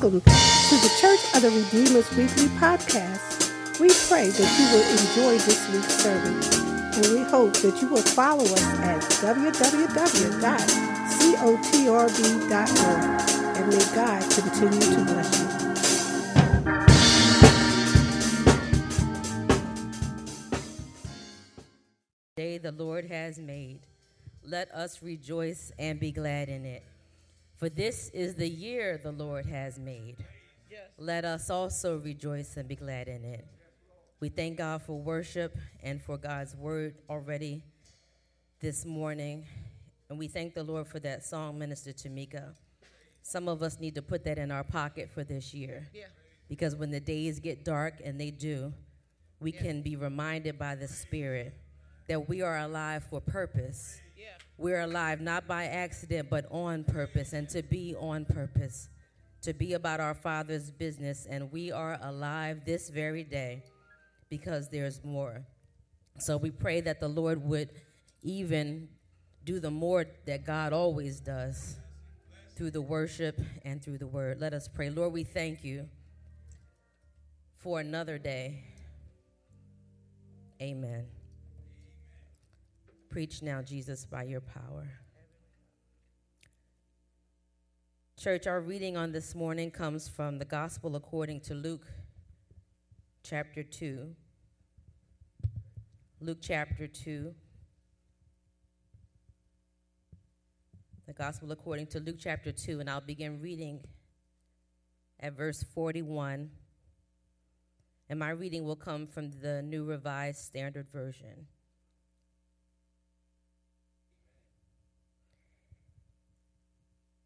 Welcome to the Church of the Redeemer's Weekly Podcast. We pray that you will enjoy this week's sermon, and we hope that you will follow us at www.cotrb.org. And may God continue to bless you. day the Lord has made. Let us rejoice and be glad in it. For this is the year the Lord has made. Let us also rejoice and be glad in it. We thank God for worship and for God's word already this morning. And we thank the Lord for that song, Minister Tamika. Some of us need to put that in our pocket for this year. Yeah. Because when the days get dark, and they do, we can be reminded by the Spirit that we are alive for purpose. We're alive not by accident, but on purpose, and to be on purpose, to be about our Father's business. And we are alive this very day because there's more. So we pray that the Lord would even do the more that God always does through the worship and through the word. Let us pray. Lord, we thank you for another day. Amen. Preach now, Jesus, by your power. Church, our reading on this morning comes from the Gospel according to Luke chapter 2. Luke chapter 2. The Gospel according to Luke chapter 2, and I'll begin reading at verse 41. And my reading will come from the New Revised Standard Version.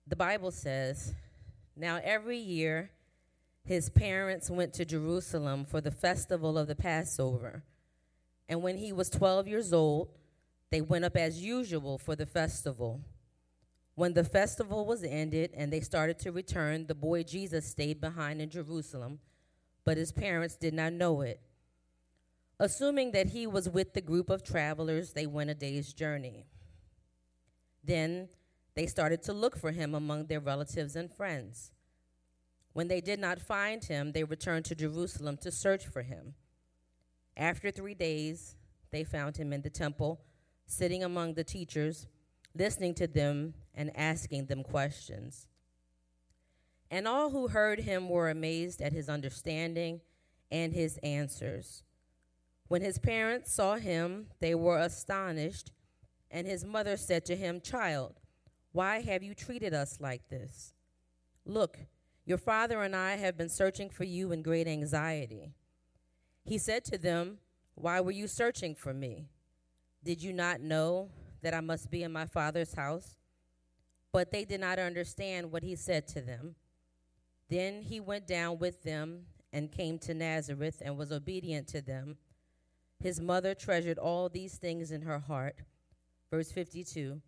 The Bible says, Now every year his parents went to Jerusalem for the festival of the Passover. And when he was 12 years old, they went up as usual for the festival. When the festival was ended and they started to return, the boy Jesus stayed behind in Jerusalem, but his parents did not know it. Assuming that he was with the group of travelers, they went a day's journey. Then they started to look for him among their relatives and friends. When they did not find him, they returned to Jerusalem to search for him. After three days, they found him in the temple, sitting among the teachers, listening to them and asking them questions. And all who heard him were amazed at his understanding and his answers. When his parents saw him, they were astonished, and his mother said to him, Child, why have you treated us like this? Look, your father and I have been searching for you in great anxiety. He said to them, Why were you searching for me? Did you not know that I must be in my father's house? But they did not understand what he said to them. Then he went down with them and came to Nazareth and was obedient to them. His mother treasured all these things in her heart. Verse 52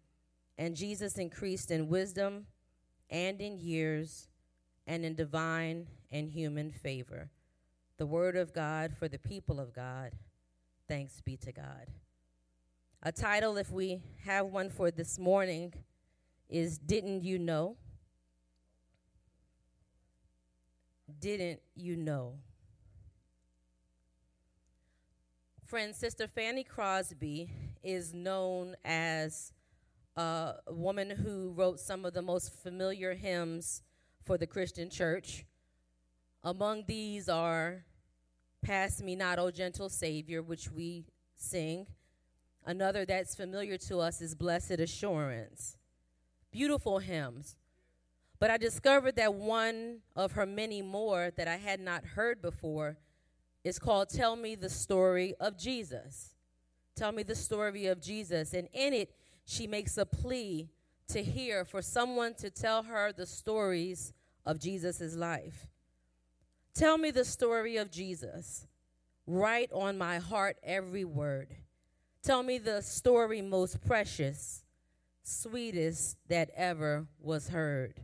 And Jesus increased in wisdom and in years and in divine and human favor. The word of God for the people of God. Thanks be to God. A title, if we have one for this morning, is Didn't You Know? Didn't You Know? Friend, Sister Fanny Crosby is known as a woman who wrote some of the most familiar hymns for the Christian church. Among these are Pass Me Not, O Gentle Savior, which we sing. Another that's familiar to us is Blessed Assurance. Beautiful hymns. But I discovered that one of her many more that I had not heard before is called Tell Me the Story of Jesus. Tell Me the Story of Jesus. And in it, she makes a plea to hear for someone to tell her the stories of Jesus' life. Tell me the story of Jesus. Write on my heart every word. Tell me the story most precious, sweetest that ever was heard.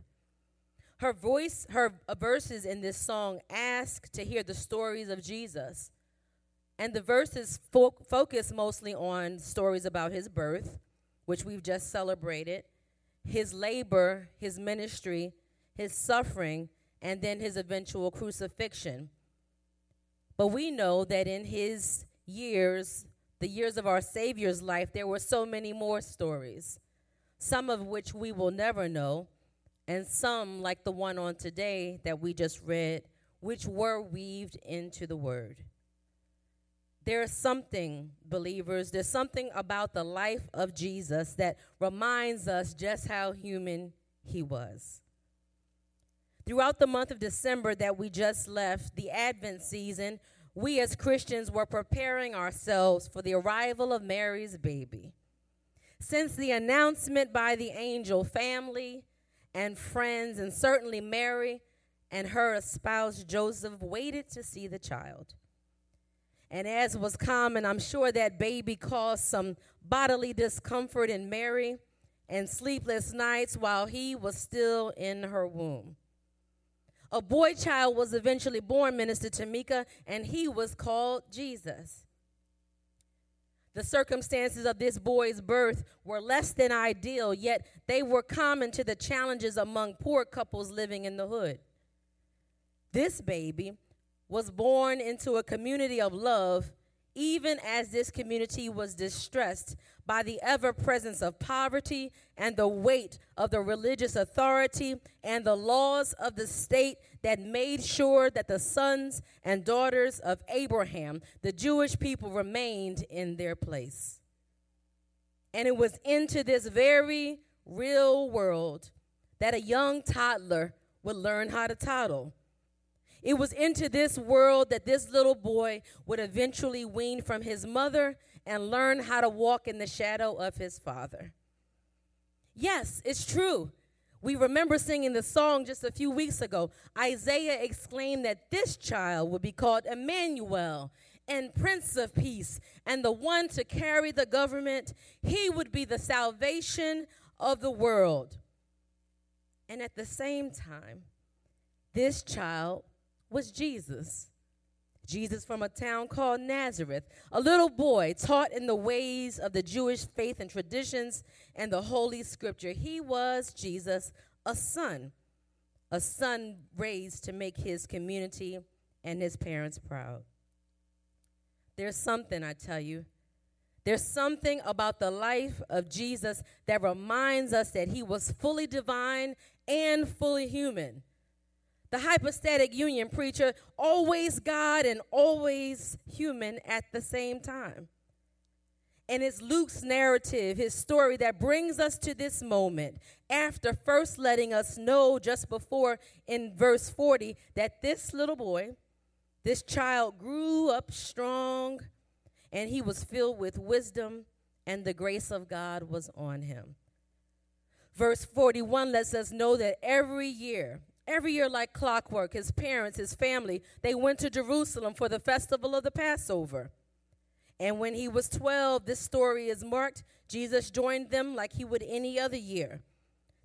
Her voice, her verses in this song ask to hear the stories of Jesus. And the verses fo- focus mostly on stories about his birth, which we've just celebrated, his labor, his ministry, his suffering, and then his eventual crucifixion. But we know that in his years, the years of our Savior's life, there were so many more stories, some of which we will never know, and some, like the one on today that we just read, which were weaved into the Word. There's something, believers, there's something about the life of Jesus that reminds us just how human he was. Throughout the month of December that we just left, the Advent season, we as Christians were preparing ourselves for the arrival of Mary's baby. Since the announcement by the angel, family and friends, and certainly Mary and her espoused Joseph, waited to see the child. And as was common, I'm sure that baby caused some bodily discomfort in Mary and sleepless nights while he was still in her womb. A boy child was eventually born, Minister Tamika, and he was called Jesus. The circumstances of this boy's birth were less than ideal, yet they were common to the challenges among poor couples living in the hood. This baby was born into a community of love, even as this community was distressed by the ever presence of poverty and the weight of the religious authority and the laws of the state that made sure that the sons and daughters of Abraham, the Jewish people, remained in their place. And it was into this very real world that a young toddler would learn how to toddle it was into this world that this little boy would eventually wean from his mother and learn how to walk in the shadow of his father. Yes, it's true. We remember singing the song just a few weeks ago. Isaiah exclaimed that this child would be called Emmanuel and Prince of Peace, and the one to carry the government. He would be the salvation of the world. And at the same time, this child was Jesus. Jesus from a town called Nazareth, a little boy taught in the ways of the Jewish faith and traditions and the Holy Scripture. He was Jesus, a son, a son raised to make his community and his parents proud. There's something, I tell you, there's something about the life of Jesus that reminds us that he was fully divine and fully human the hypostatic union preacher, always God and always human at the same time. And it's Luke's narrative, his story, that brings us to this moment after first letting us know just before in verse 40 that this little boy, this child, grew up strong and he was filled with wisdom and the grace of God was on him. Verse 41 lets us know that every year, Every year, like clockwork, his parents, his family, they went to Jerusalem for the festival of the Passover. And when he was 12, this story is marked. Jesus joined them like he would any other year.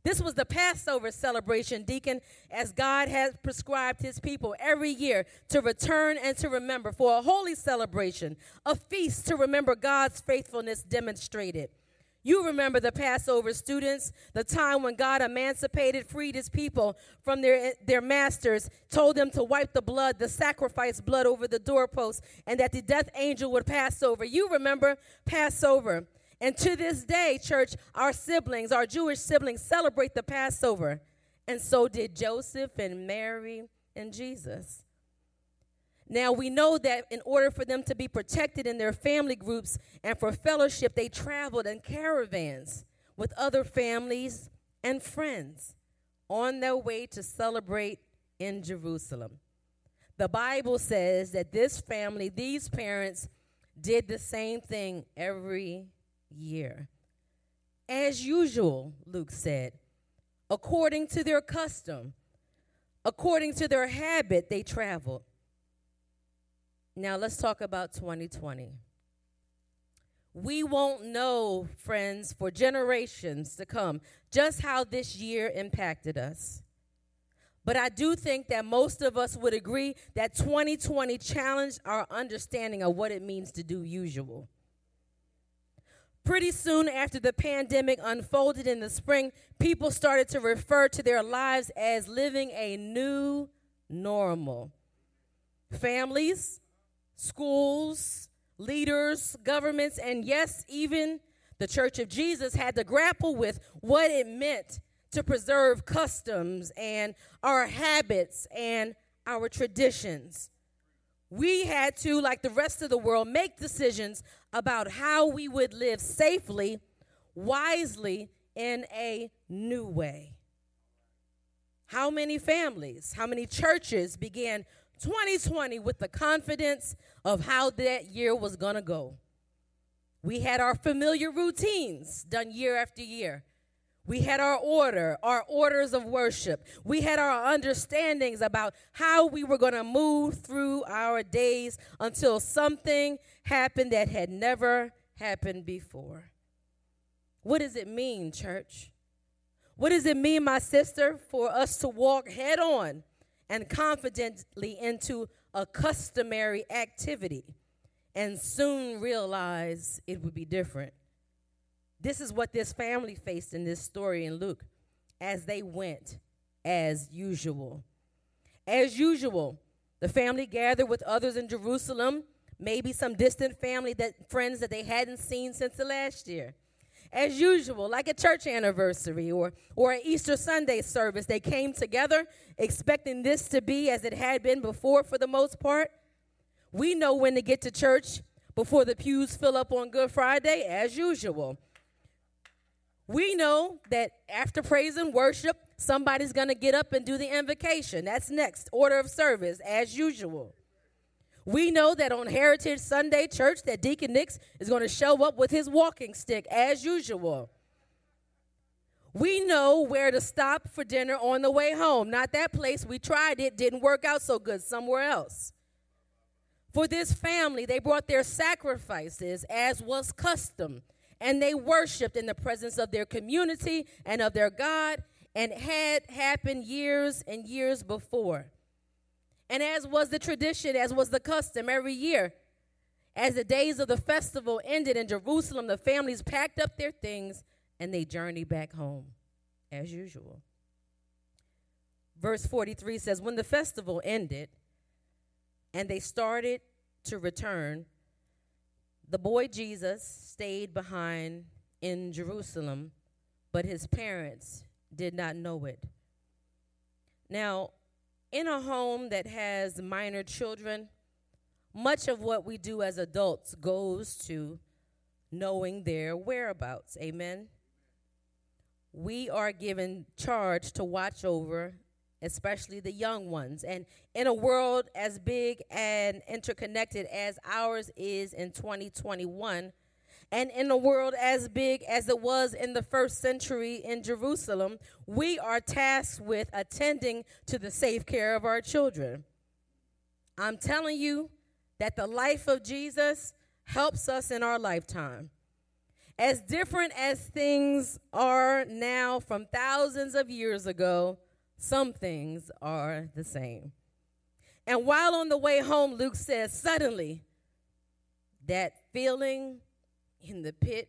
This was the Passover celebration, deacon, as God has prescribed his people every year to return and to remember for a holy celebration, a feast to remember God's faithfulness demonstrated. You remember the Passover students, the time when God emancipated, freed his people from their, their masters, told them to wipe the blood, the sacrifice blood over the doorpost, and that the death angel would pass over. You remember Passover. And to this day, church, our siblings, our Jewish siblings, celebrate the Passover. And so did Joseph and Mary and Jesus. Now, we know that in order for them to be protected in their family groups and for fellowship, they traveled in caravans with other families and friends on their way to celebrate in Jerusalem. The Bible says that this family, these parents, did the same thing every year. As usual, Luke said, according to their custom, according to their habit, they traveled. Now let's talk about 2020. We won't know, friends, for generations to come, just how this year impacted us. But I do think that most of us would agree that 2020 challenged our understanding of what it means to do usual. Pretty soon after the pandemic unfolded in the spring, people started to refer to their lives as living a new normal. Families, schools, leaders, governments, and yes, even the Church of Jesus had to grapple with what it meant to preserve customs and our habits and our traditions. We had to, like the rest of the world, make decisions about how we would live safely, wisely, in a new way. How many families, how many churches began 2020 with the confidence of how that year was going to go? We had our familiar routines done year after year. We had our order, our orders of worship. We had our understandings about how we were going to move through our days until something happened that had never happened before. What does it mean, church? What does it mean, my sister, for us to walk head on and confidently into a customary activity and soon realize it would be different? This is what this family faced in this story in Luke as they went as usual. As usual, the family gathered with others in Jerusalem, maybe some distant family that friends that they hadn't seen since the last year. As usual, like a church anniversary or, or an Easter Sunday service, they came together expecting this to be as it had been before for the most part. We know when to get to church before the pews fill up on Good Friday, as usual. We know that after praise and worship, somebody's going to get up and do the invocation. That's next, order of service, as usual. We know that on Heritage Sunday Church that Deacon Nix is going to show up with his walking stick as usual. We know where to stop for dinner on the way home. Not that place we tried it didn't work out so good somewhere else. For this family, they brought their sacrifices as was custom and they worshiped in the presence of their community and of their God, and had happened years and years before. And as was the tradition, as was the custom every year, as the days of the festival ended in Jerusalem, the families packed up their things and they journeyed back home as usual. Verse 43 says, When the festival ended and they started to return, the boy Jesus stayed behind in Jerusalem, but his parents did not know it. Now, in a home that has minor children, much of what we do as adults goes to knowing their whereabouts. Amen. We are given charge to watch over especially the young ones. And in a world as big and interconnected as ours is in 2021, and in a world as big as it was in the first century in Jerusalem, we are tasked with attending to the safe care of our children. I'm telling you that the life of Jesus helps us in our lifetime. As different as things are now from thousands of years ago, some things are the same. And while on the way home, Luke says, suddenly, that feeling in the pit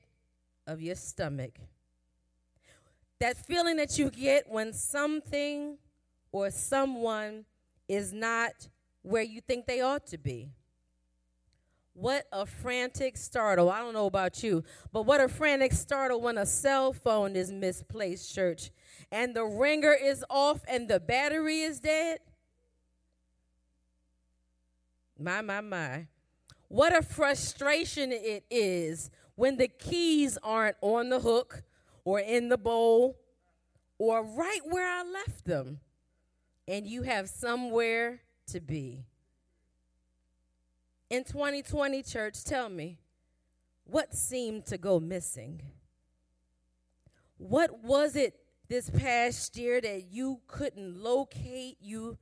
of your stomach, that feeling that you get when something or someone is not where you think they ought to be. What a frantic startle. I don't know about you, but what a frantic startle when a cell phone is misplaced, church, and the ringer is off and the battery is dead. My, my, my. What a frustration it is when the keys aren't on the hook or in the bowl or right where I left them and you have somewhere to be in 2020, church, tell me, what seemed to go missing? What was it this past year that you couldn't locate, you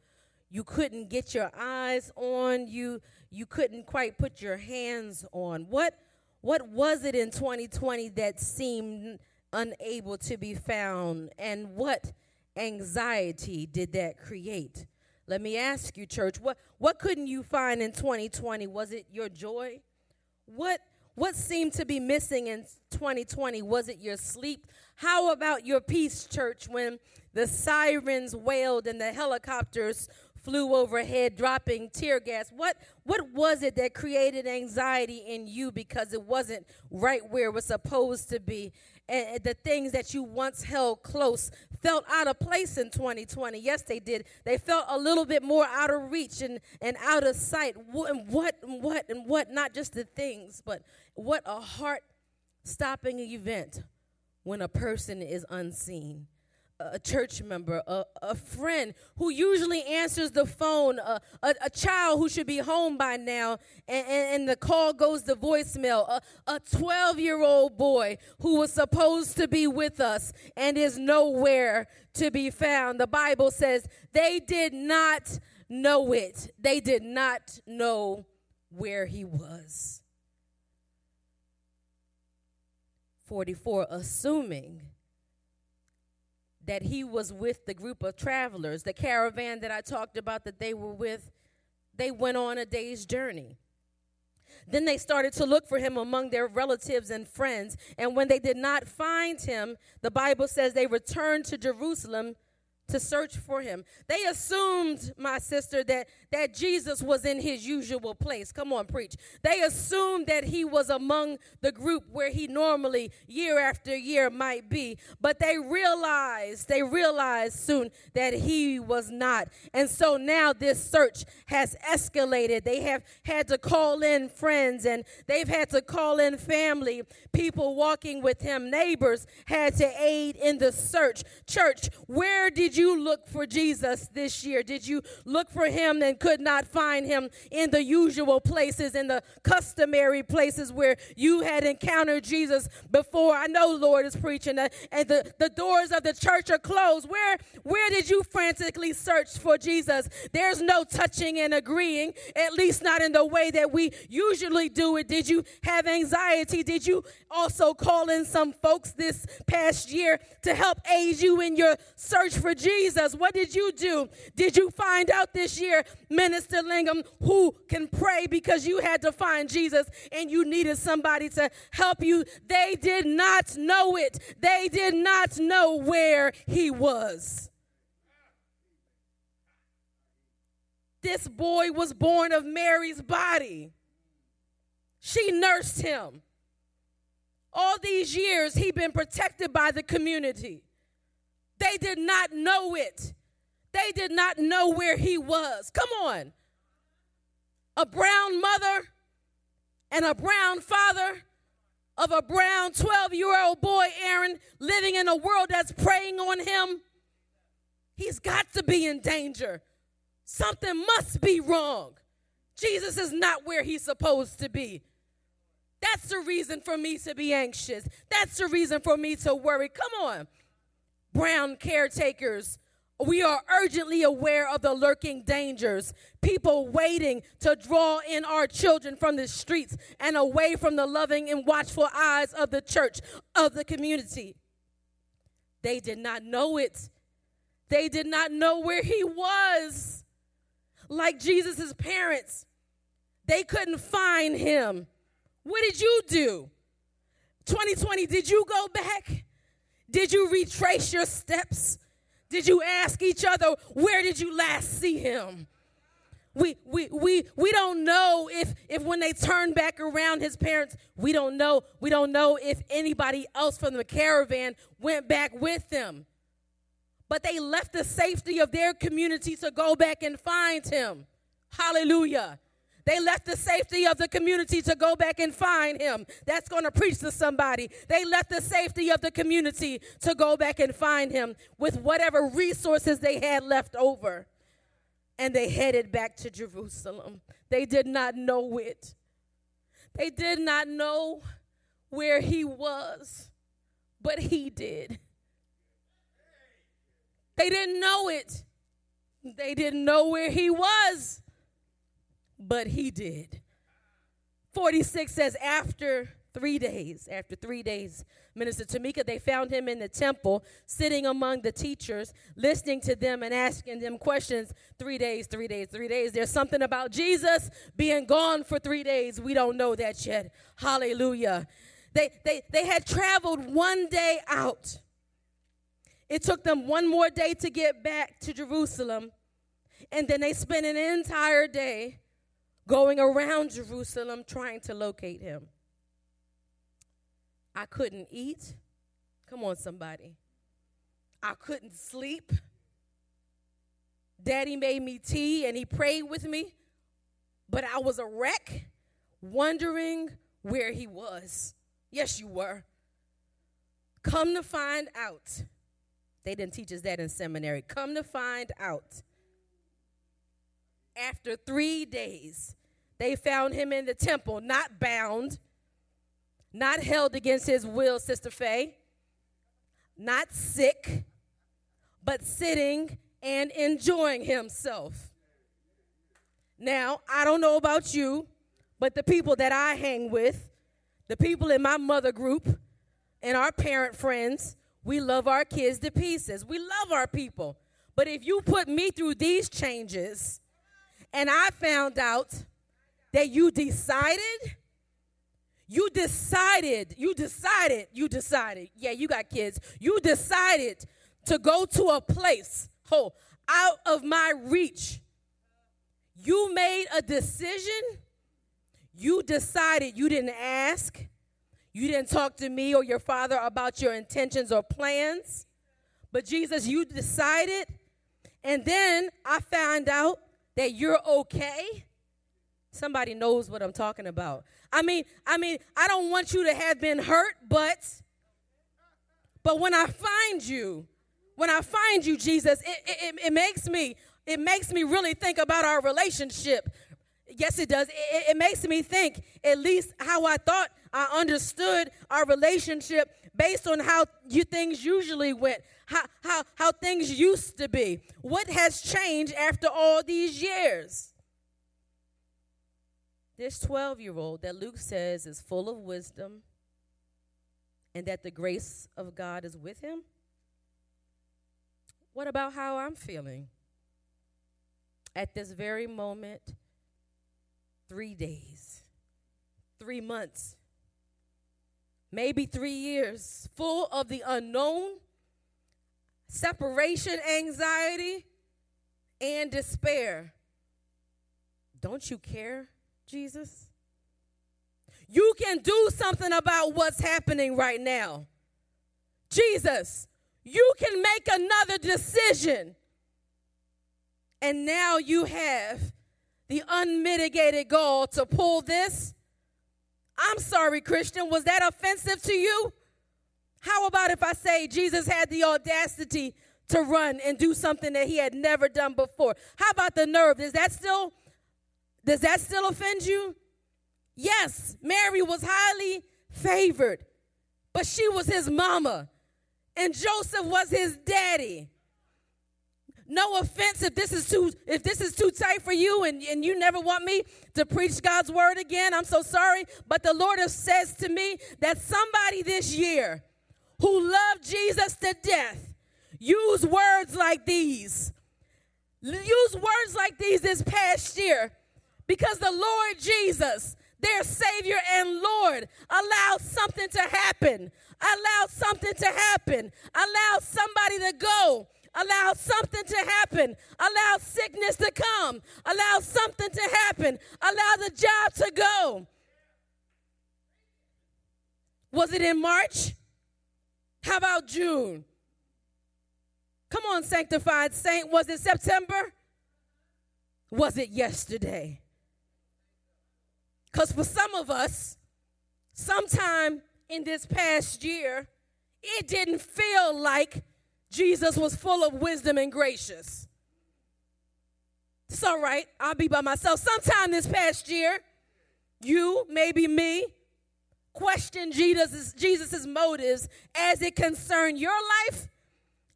you couldn't get your eyes on, you you couldn't quite put your hands on? What what was it in 2020 that seemed unable to be found and what anxiety did that create? Let me ask you, church, what, what couldn't you find in 2020? Was it your joy? What, What seemed to be missing in 2020? Was it your sleep? How about your peace, church, when the sirens wailed and the helicopters flew overhead dropping tear gas? What what was it that created anxiety in you because it wasn't right where it was supposed to be? And the things that you once held close felt out of place in 2020. Yes, they did. They felt a little bit more out of reach and, and out of sight. And what and what and what, not just the things, but what a heart stopping event when a person is unseen a church member, a, a friend who usually answers the phone, a, a, a child who should be home by now, and, and, and the call goes to voicemail, a 12 year old boy who was supposed to be with us and is nowhere to be found. The Bible says they did not know it, they did not know where he was. 44, assuming that he was with the group of travelers, the caravan that I talked about that they were with, they went on a day's journey. Then they started to look for him among their relatives and friends. And when they did not find him, the Bible says they returned to Jerusalem to search for him. They assumed, my sister, that, that Jesus was in his usual place. Come on, preach. They assumed that he was among the group where he normally, year after year, might be. But they realized, they realized soon that he was not. And so now this search has escalated. They have had to call in friends and they've had to call in family, people walking with him, neighbors had to aid in the search. Church, where did you look for Jesus this year? Did you look for him and could not find him in the usual places, in the customary places where you had encountered Jesus before? I know Lord is preaching that, and the, the doors of the church are closed. Where, where did you frantically search for Jesus? There's no touching and agreeing, at least not in the way that we usually do it. Did you have anxiety? Did you also call in some folks this past year to help aid you in your search for Jesus? Jesus. What did you do? Did you find out this year, Minister Lingham, who can pray because you had to find Jesus and you needed somebody to help you? They did not know it, they did not know where he was. This boy was born of Mary's body. She nursed him. All these years, he'd been protected by the community. They did not know it. They did not know where he was. Come on. A brown mother and a brown father of a brown 12 year old boy, Aaron, living in a world that's preying on him. He's got to be in danger. Something must be wrong. Jesus is not where he's supposed to be. That's the reason for me to be anxious. That's the reason for me to worry. Come on. Brown caretakers, we are urgently aware of the lurking dangers. People waiting to draw in our children from the streets and away from the loving and watchful eyes of the church, of the community. They did not know it. They did not know where he was. Like Jesus' parents, they couldn't find him. What did you do? 2020, did you go back? Did you retrace your steps? Did you ask each other, where did you last see him? We, we, we, we don't know if, if when they turn back around his parents, we don't know. We don't know if anybody else from the caravan went back with them. But they left the safety of their community to go back and find him. Hallelujah. They left the safety of the community to go back and find him. That's going to preach to somebody. They left the safety of the community to go back and find him with whatever resources they had left over. And they headed back to Jerusalem. They did not know it. They did not know where he was, but he did. They didn't know it. They didn't know where he was, but he did. 46 says, After Three days. After three days, Minister Tamika, they found him in the temple, sitting among the teachers, listening to them and asking them questions. Three days, three days, three days. There's something about Jesus being gone for three days. We don't know that yet. Hallelujah. They, they, they had traveled one day out. It took them one more day to get back to Jerusalem. And then they spent an entire day going around Jerusalem trying to locate him. I couldn't eat. Come on, somebody. I couldn't sleep. Daddy made me tea and he prayed with me, but I was a wreck, wondering where he was. Yes, you were. Come to find out, they didn't teach us that in seminary. Come to find out, after three days, they found him in the temple, not bound, not held against his will, Sister Faye, not sick, but sitting and enjoying himself. Now, I don't know about you, but the people that I hang with, the people in my mother group, and our parent friends, we love our kids to pieces. We love our people. But if you put me through these changes and I found out that you decided you decided, you decided, you decided. Yeah, you got kids. You decided to go to a place, oh, out of my reach. You made a decision. You decided you didn't ask. You didn't talk to me or your father about your intentions or plans. But Jesus, you decided. And then I found out that you're okay Somebody knows what I'm talking about. I mean, I mean, I don't want you to have been hurt, but but when I find you, when I find you, Jesus, it, it, it makes me it makes me really think about our relationship. Yes, it does. It, it makes me think at least how I thought I understood our relationship based on how you things usually went, how, how, how things used to be. What has changed after all these years? this 12 year old that Luke says is full of wisdom and that the grace of God is with him? What about how I'm feeling? At this very moment, three days, three months, maybe three years, full of the unknown, separation anxiety, and despair. Don't you care Jesus? You can do something about what's happening right now. Jesus, you can make another decision. And now you have the unmitigated gall to pull this. I'm sorry, Christian, was that offensive to you? How about if I say Jesus had the audacity to run and do something that he had never done before? How about the nerve? Is that still does that still offend you? Yes, Mary was highly favored, but she was his mama, and Joseph was his daddy. No offense if this is too if this is too tight for you and, and you never want me to preach God's word again. I'm so sorry. But the Lord has says to me that somebody this year who loved Jesus to death use words like these. Use words like these this past year because the Lord Jesus, their Savior and Lord, allowed something to happen. Allowed something to happen. Allowed somebody to go. Allowed something to happen. Allow sickness to come. Allow something to happen. Allow the job to go. Was it in March? How about June? Come on, sanctified saint. Was it September? Was it yesterday? Because for some of us, sometime in this past year, it didn't feel like Jesus was full of wisdom and gracious. It's all right, I'll be by myself. Sometime this past year, you, maybe me, questioned Jesus' Jesus's motives as it concerned your life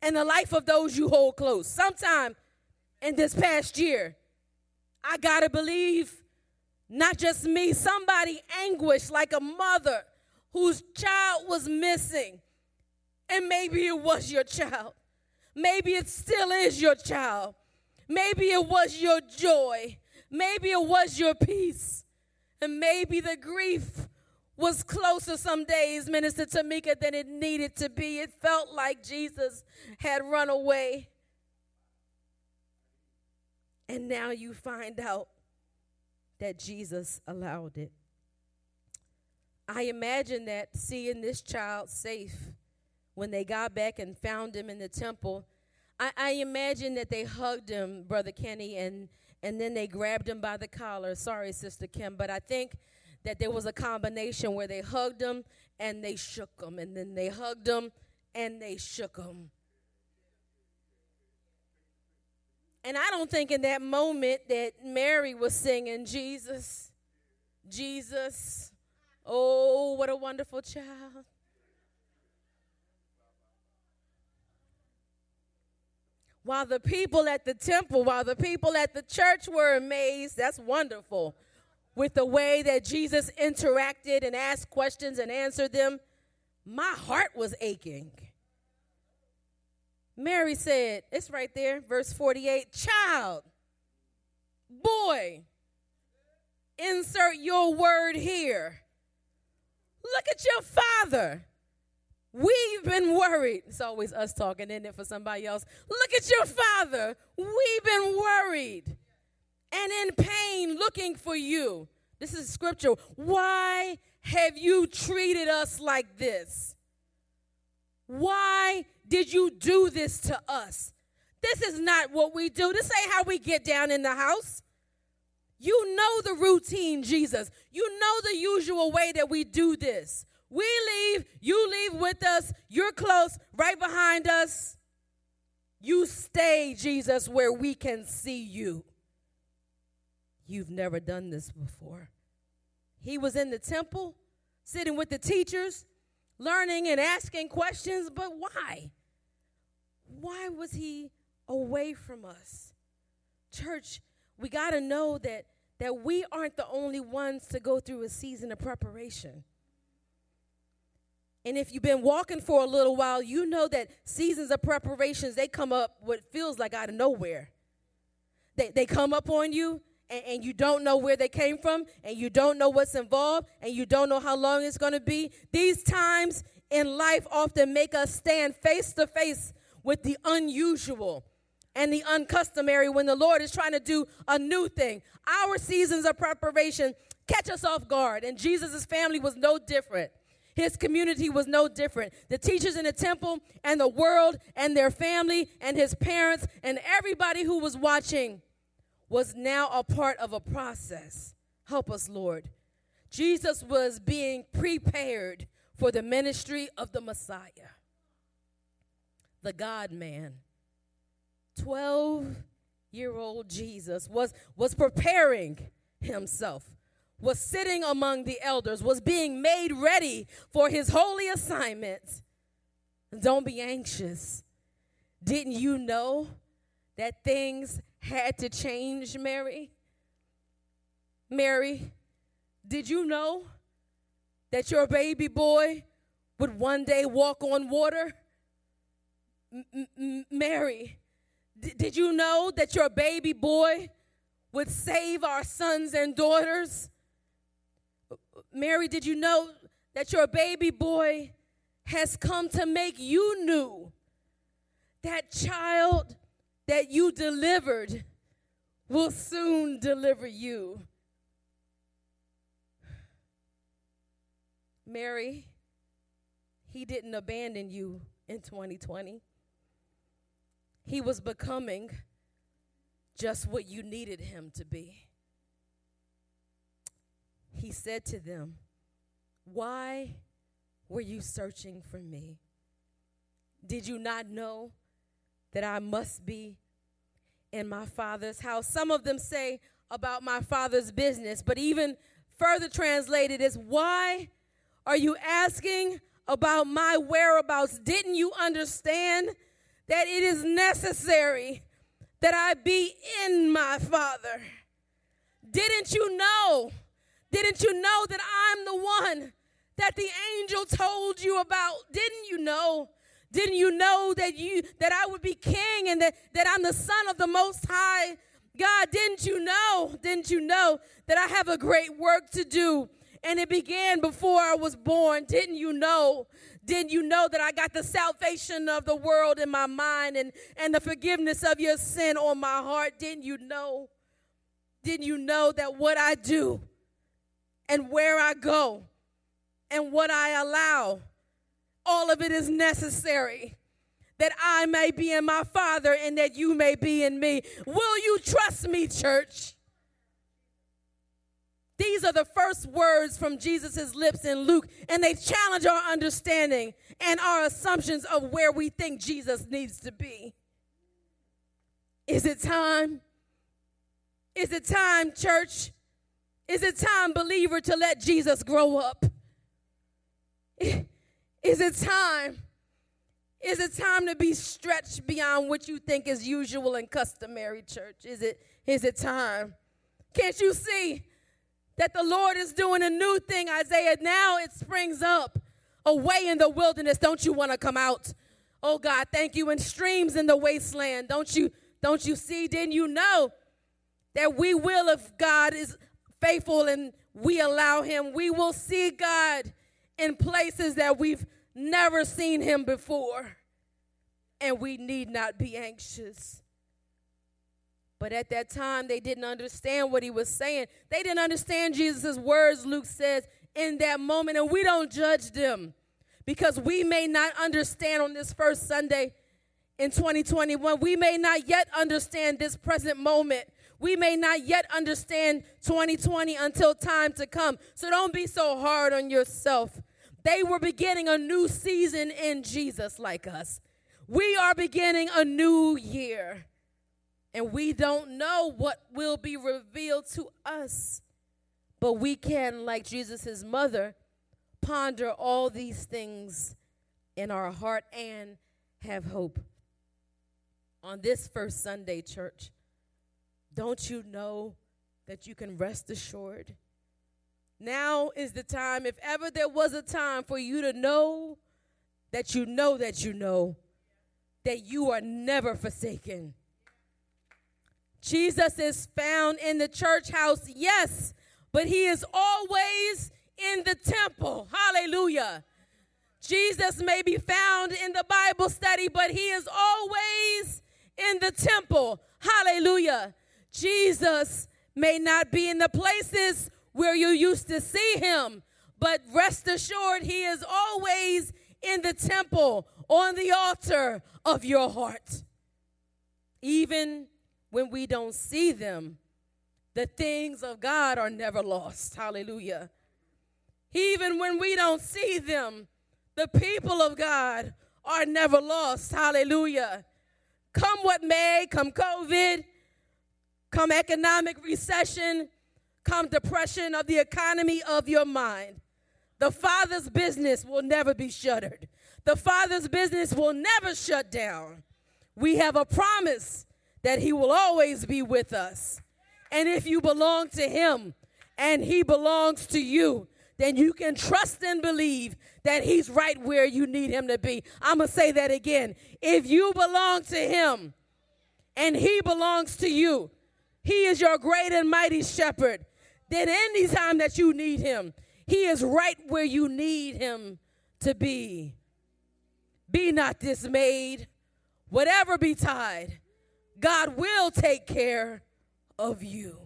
and the life of those you hold close. Sometime in this past year, I gotta believe not just me, somebody anguished like a mother whose child was missing. And maybe it was your child. Maybe it still is your child. Maybe it was your joy. Maybe it was your peace. And maybe the grief was closer some days, Minister Tamika, than it needed to be. It felt like Jesus had run away. And now you find out that Jesus allowed it. I imagine that seeing this child safe when they got back and found him in the temple, I, I imagine that they hugged him, Brother Kenny, and, and then they grabbed him by the collar. Sorry, Sister Kim, but I think that there was a combination where they hugged him and they shook him, and then they hugged him and they shook him. And I don't think in that moment that Mary was singing, Jesus, Jesus, oh, what a wonderful child. While the people at the temple, while the people at the church were amazed, that's wonderful with the way that Jesus interacted and asked questions and answered them, my heart was aching. Mary said, it's right there, verse 48 Child, boy, insert your word here. Look at your father. We've been worried. It's always us talking, isn't it, for somebody else? Look at your father. We've been worried and in pain looking for you. This is scripture. Why have you treated us like this? Why did you do this to us? This is not what we do. This ain't how we get down in the house. You know the routine, Jesus. You know the usual way that we do this. We leave, you leave with us, you're close, right behind us. You stay, Jesus, where we can see you. You've never done this before. He was in the temple, sitting with the teachers, learning and asking questions, but why? Why was he away from us? Church, we got to know that that we aren't the only ones to go through a season of preparation. And if you've been walking for a little while, you know that seasons of preparations, they come up what feels like out of nowhere. They, they come up on you and, and you don't know where they came from and you don't know what's involved and you don't know how long it's going to be. These times in life often make us stand face to face with the unusual and the uncustomary when the Lord is trying to do a new thing. Our seasons of preparation catch us off guard, and Jesus' family was no different. His community was no different. The teachers in the temple and the world and their family and his parents and everybody who was watching was now a part of a process. Help us, Lord. Jesus was being prepared for the ministry of the Messiah, the God man. 12 year old Jesus was, was preparing himself, was sitting among the elders, was being made ready for his holy assignment. Don't be anxious. Didn't you know that things had to change, Mary? Mary, did you know that your baby boy would one day walk on water? M- M- Mary, d- did you know that your baby boy would save our sons and daughters? Mary, did you know that your baby boy has come to make you new? That child that you delivered will soon deliver you. Mary, he didn't abandon you in 2020. He was becoming just what you needed him to be. He said to them, Why were you searching for me? Did you not know that I must be in my father's house. Some of them say about my father's business, but even further translated is why are you asking about my whereabouts? Didn't you understand that it is necessary that I be in my father? Didn't you know? Didn't you know that I'm the one that the angel told you about? Didn't you know? Didn't you know that you that I would be king and that, that I'm the son of the most high God? Didn't you know? Didn't you know that I have a great work to do? And it began before I was born. Didn't you know? Didn't you know that I got the salvation of the world in my mind and, and the forgiveness of your sin on my heart? Didn't you know? Didn't you know that what I do and where I go and what I allow, all of it is necessary that I may be in my Father and that you may be in me. Will you trust me, church? These are the first words from Jesus' lips in Luke, and they challenge our understanding and our assumptions of where we think Jesus needs to be. Is it time? Is it time, church? Is it time, believer, to let Jesus grow up? Is it time? Is it time to be stretched beyond what you think is usual and customary, church? Is it, is it time? Can't you see that the Lord is doing a new thing, Isaiah? Now it springs up away in the wilderness. Don't you want to come out? Oh God, thank you. And streams in the wasteland. Don't you, don't you see? Didn't you know that we will, if God is faithful and we allow him, we will see God in places that we've never seen him before. And we need not be anxious. But at that time, they didn't understand what he was saying. They didn't understand Jesus' words, Luke says, in that moment. And we don't judge them because we may not understand on this first Sunday in 2021. We may not yet understand this present moment. We may not yet understand 2020 until time to come. So don't be so hard on yourself. They were beginning a new season in Jesus, like us. We are beginning a new year, and we don't know what will be revealed to us. But we can, like Jesus' mother, ponder all these things in our heart and have hope. On this first Sunday, church, don't you know that you can rest assured? Now is the time, if ever there was a time for you to know that you know that you know that you are never forsaken. Jesus is found in the church house, yes, but he is always in the temple. Hallelujah. Jesus may be found in the Bible study, but he is always in the temple. Hallelujah. Jesus may not be in the places where you used to see him, but rest assured, he is always in the temple, on the altar of your heart. Even when we don't see them, the things of God are never lost. Hallelujah. Even when we don't see them, the people of God are never lost. Hallelujah. Come what may, come COVID, come economic recession, come depression of the economy of your mind. The Father's business will never be shuttered. The Father's business will never shut down. We have a promise that He will always be with us. And if you belong to Him and He belongs to you, then you can trust and believe that He's right where you need Him to be. I'm going to say that again. If you belong to Him and He belongs to you, he is your great and mighty shepherd. That any time that you need him, he is right where you need him to be. Be not dismayed. Whatever betide, God will take care of you.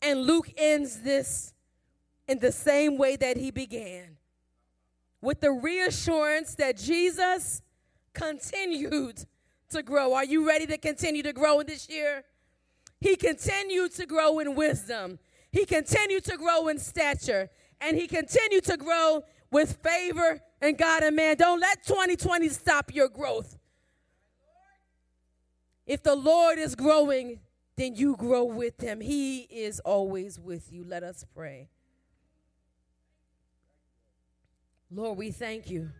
And Luke ends this in the same way that he began with the reassurance that Jesus continued to grow. Are you ready to continue to grow in this year? He continued to grow in wisdom. He continued to grow in stature. And he continued to grow with favor and God and man. Don't let 2020 stop your growth. If the Lord is growing, then you grow with him. He is always with you. Let us pray. Lord, we thank you.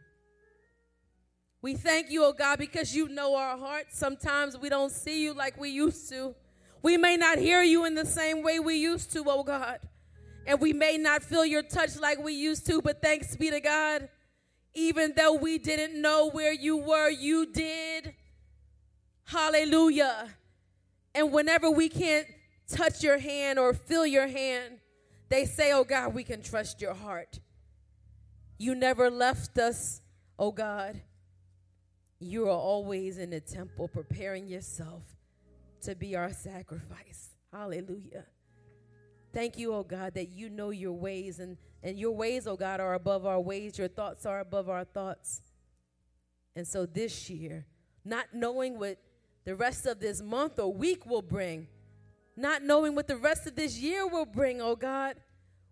We thank you, oh God, because you know our hearts. Sometimes we don't see you like we used to. We may not hear you in the same way we used to, oh God. And we may not feel your touch like we used to, but thanks be to God. Even though we didn't know where you were, you did. Hallelujah. And whenever we can't touch your hand or feel your hand, they say, Oh God, we can trust your heart. You never left us, oh God. You are always in the temple preparing yourself to be our sacrifice. Hallelujah. Thank you, oh God, that you know your ways and, and your ways, oh God, are above our ways. Your thoughts are above our thoughts. And so this year, not knowing what the rest of this month or week will bring, not knowing what the rest of this year will bring, oh God,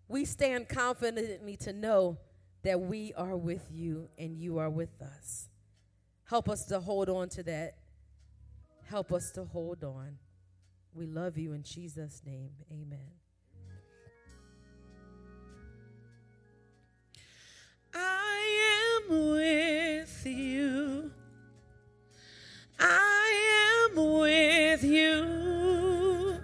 we stand confidently to know that we are with you and you are with us. Help us to hold on to that. Help us to hold on. We love you in Jesus' name. Amen. I am with you. I am with you.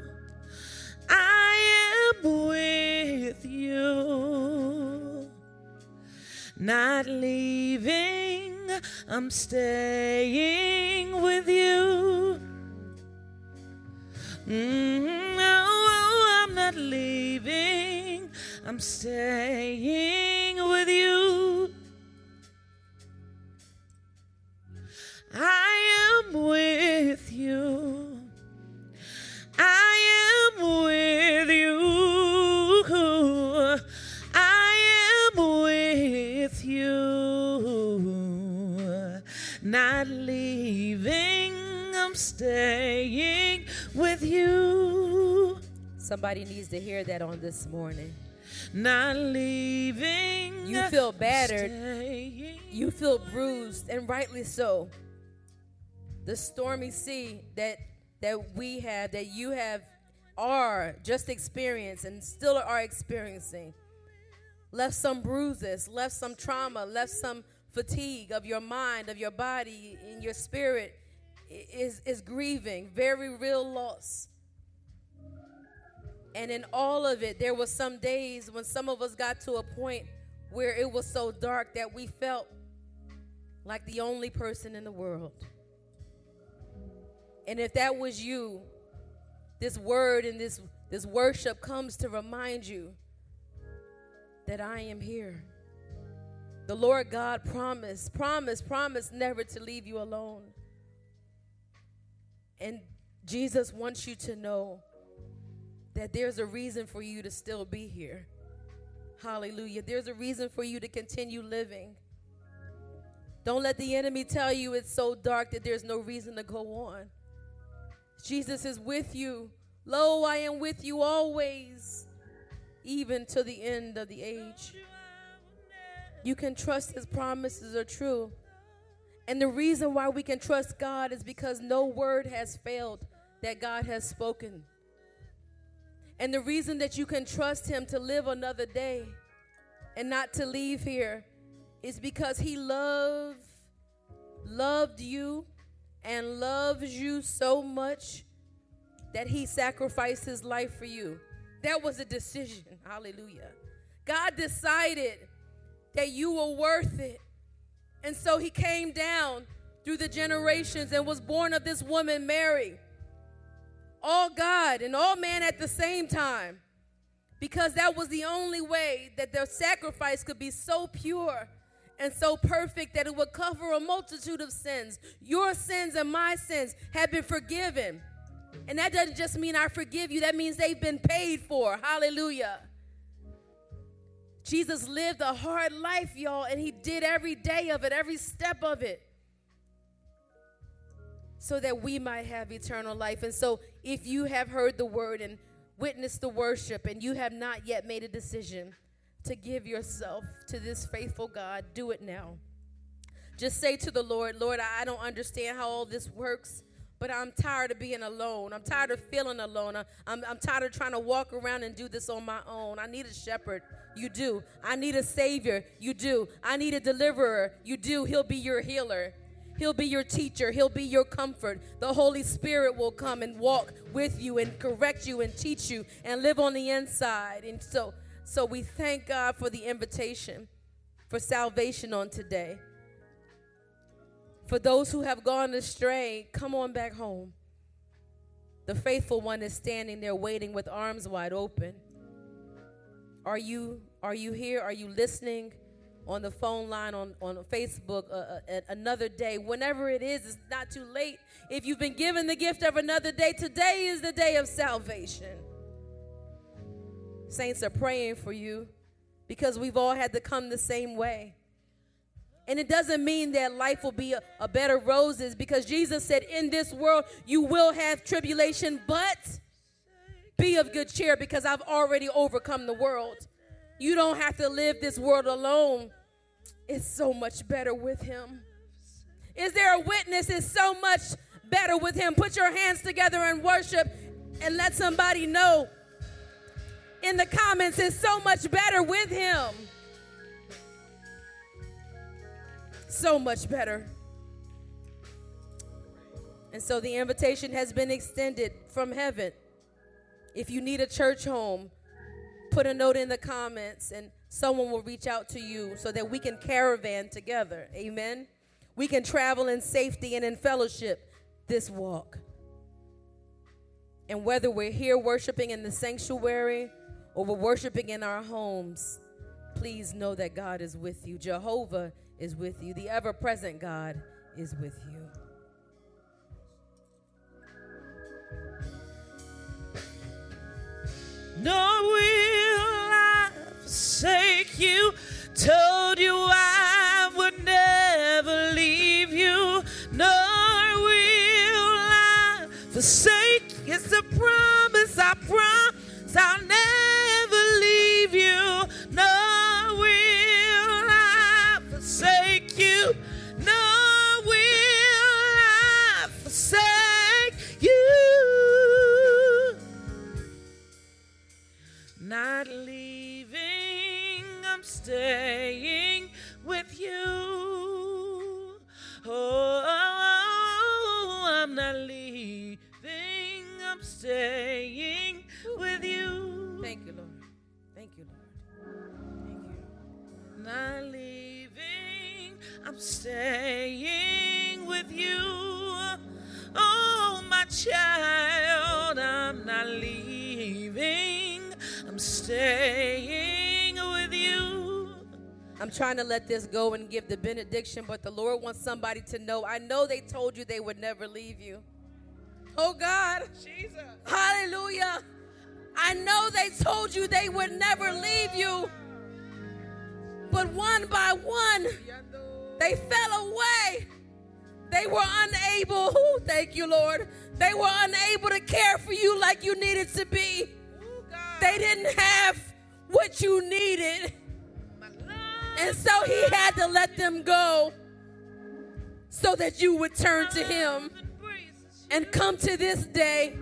I am with you. Not leaving, I'm staying with you. Mm, no, I'm not leaving, I'm staying with you. I am with you. I am with Not leaving, I'm staying with you. Somebody needs to hear that on this morning. Not leaving. You feel battered. You feel bruised, and rightly so. The stormy sea that that we have, that you have, are just experienced and still are experiencing, left some bruises, left some trauma, left some fatigue of your mind, of your body, in your spirit, is is grieving, very real loss. And in all of it, there were some days when some of us got to a point where it was so dark that we felt like the only person in the world. And if that was you, this word and this this worship comes to remind you that I am here. The Lord God promised, promised, promised never to leave you alone. And Jesus wants you to know that there's a reason for you to still be here. Hallelujah. There's a reason for you to continue living. Don't let the enemy tell you it's so dark that there's no reason to go on. Jesus is with you. Lo, I am with you always, even to the end of the age. You can trust his promises are true. And the reason why we can trust God is because no word has failed that God has spoken. And the reason that you can trust him to live another day and not to leave here is because he loved loved you and loves you so much that he sacrificed his life for you. That was a decision. Hallelujah. God decided that you were worth it. And so he came down through the generations and was born of this woman, Mary. All God and all man at the same time. Because that was the only way that their sacrifice could be so pure and so perfect that it would cover a multitude of sins. Your sins and my sins have been forgiven. And that doesn't just mean I forgive you, that means they've been paid for. Hallelujah. Jesus lived a hard life, y'all, and he did every day of it, every step of it, so that we might have eternal life. And so, if you have heard the word and witnessed the worship, and you have not yet made a decision to give yourself to this faithful God, do it now. Just say to the Lord, Lord, I don't understand how all this works but I'm tired of being alone. I'm tired of feeling alone. I'm, I'm tired of trying to walk around and do this on my own. I need a shepherd. You do. I need a savior. You do. I need a deliverer. You do. He'll be your healer. He'll be your teacher. He'll be your comfort. The Holy Spirit will come and walk with you and correct you and teach you and live on the inside. And so So we thank God for the invitation for salvation on today. For those who have gone astray, come on back home. The faithful one is standing there waiting with arms wide open. Are you are you here? Are you listening on the phone line on on Facebook uh, uh, another day? Whenever it is, it's not too late. If you've been given the gift of another day, today is the day of salvation. Saints are praying for you because we've all had to come the same way. And it doesn't mean that life will be a, a, better roses because Jesus said, In this world you will have tribulation, but be of good cheer because I've already overcome the world. You don't have to live this world alone. It's so much better with Him. Is there a witness? It's so much better with Him. Put your hands together and worship and let somebody know in the comments it's so much better with Him. So much better. And so the invitation has been extended from heaven. If you need a church home, put a note in the comments and someone will reach out to you so that we can caravan together. Amen. We can travel in safety and in fellowship this walk. And whether we're here worshiping in the sanctuary or we're worshiping in our homes, please know that God is with you. Jehovah is with you. The ever present God is with you. Nor will I forsake you. Told you I would never leave you. Nor will I forsake. It's a promise I promise I'll never not leaving, I'm staying with you. Oh, I'm not leaving, I'm staying with you. Thank you, Lord. Thank you, Lord. Thank you. Not leaving, I'm staying with you. Oh, my child, I'm not leaving staying with you. I'm trying to let this go and give the benediction, but the Lord wants somebody to know. I know they told you they would never leave you. Oh God. Jesus. Hallelujah. I know they told you they would never leave you. But one by one, they fell away. They were unable, oh, thank you, Lord. They were unable to care for you like you needed to be. They didn't have what you needed. And so he had to let them go so that you would turn to him and come to this day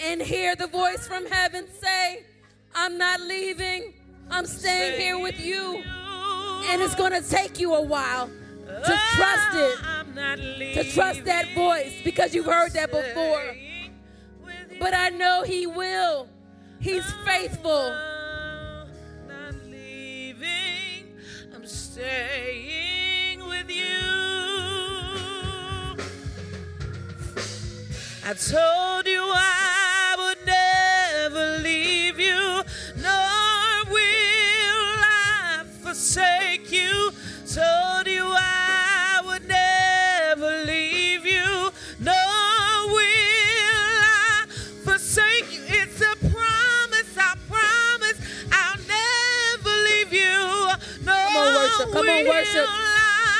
and hear the voice from heaven say, I'm not leaving, I'm staying here with you. And it's going to take you a while to trust it, to trust that voice because you've heard that before. But I know He will. He's faithful. Not leaving, I'm staying with you. I told you I would never leave you, nor will I forsake you. Told worship. Come on, worship.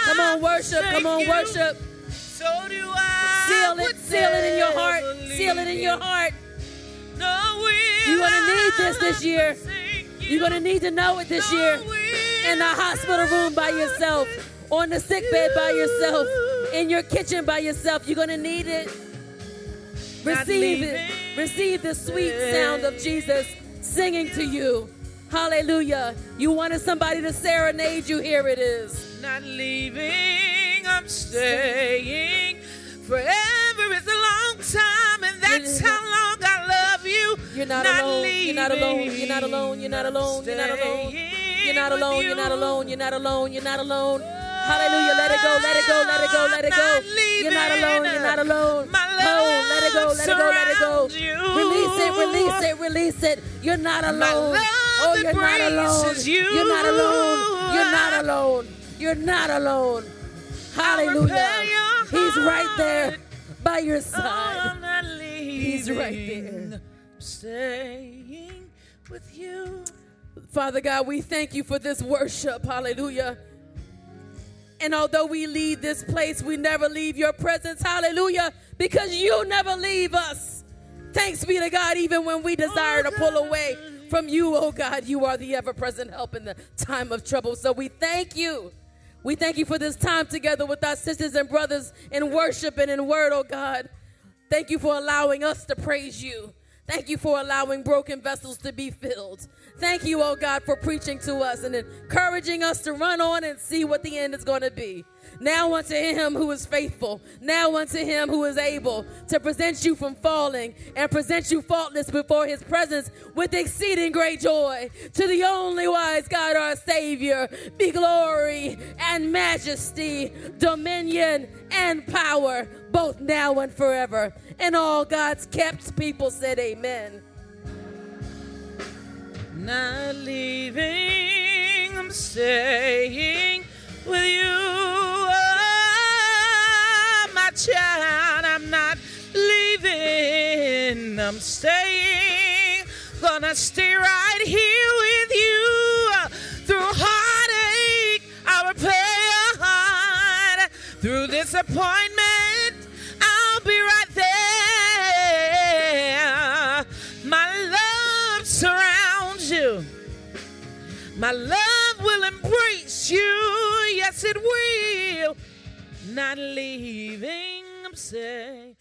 Come on, worship. Come on, worship. So do I. Seal it. Seal it in your heart. Seal it in your heart. You're going to need this this year. You're going to need to know it this year. In the hospital room by yourself, on the sick bed by yourself, in your kitchen by yourself. You're going to need it. Receive it. Receive the sweet sound of Jesus singing to you. Hallelujah. You wanted somebody to serenade you. Here it is. Not leaving, I'm staying. Forever is a long time, and that's how long I love you. You're You're not, alone. You're not alone. You're not alone. You're not alone. You're not alone. You're not alone. You're not alone. You're not alone. You're not alone. Hallelujah. Let it go. Let it go. Let it go. Let it go. You're not alone. You're not alone. Oh, let it go. Let it go. Let it go. Release it. Release it. Release it. You're not alone. Oh, you're not alone. You're not alone. You're not alone. You're not alone. Hallelujah. He's right there by your side. He's right there. Staying with you. Father God, we thank you for this worship. Hallelujah. And although we leave this place, we never leave your presence. Hallelujah. Because you never leave us. Thanks be to God, even when we desire to pull away from you, oh God, you are the ever present help in the time of trouble. So we thank you. We thank you for this time together with our sisters and brothers in worship and in word, oh God. Thank you for allowing us to praise you. Thank you for allowing broken vessels to be filled. Thank you, oh God, for preaching to us and encouraging us to run on and see what the end is going to be. Now unto him who is faithful, now unto him who is able to present you from falling and present you faultless before his presence with exceeding great joy. To the only wise God, our Savior, be glory and majesty, dominion and power, both now and forever. And all God's kept people said, Amen. Not leaving, I'm staying with you. Oh, my child, I'm not leaving, I'm staying. Gonna stay right here with you through heartache. I'll repair your heart through disappointment. I'll be right there. My love surrounds you. My love you. Yes, it will. Not leaving, I'm saying.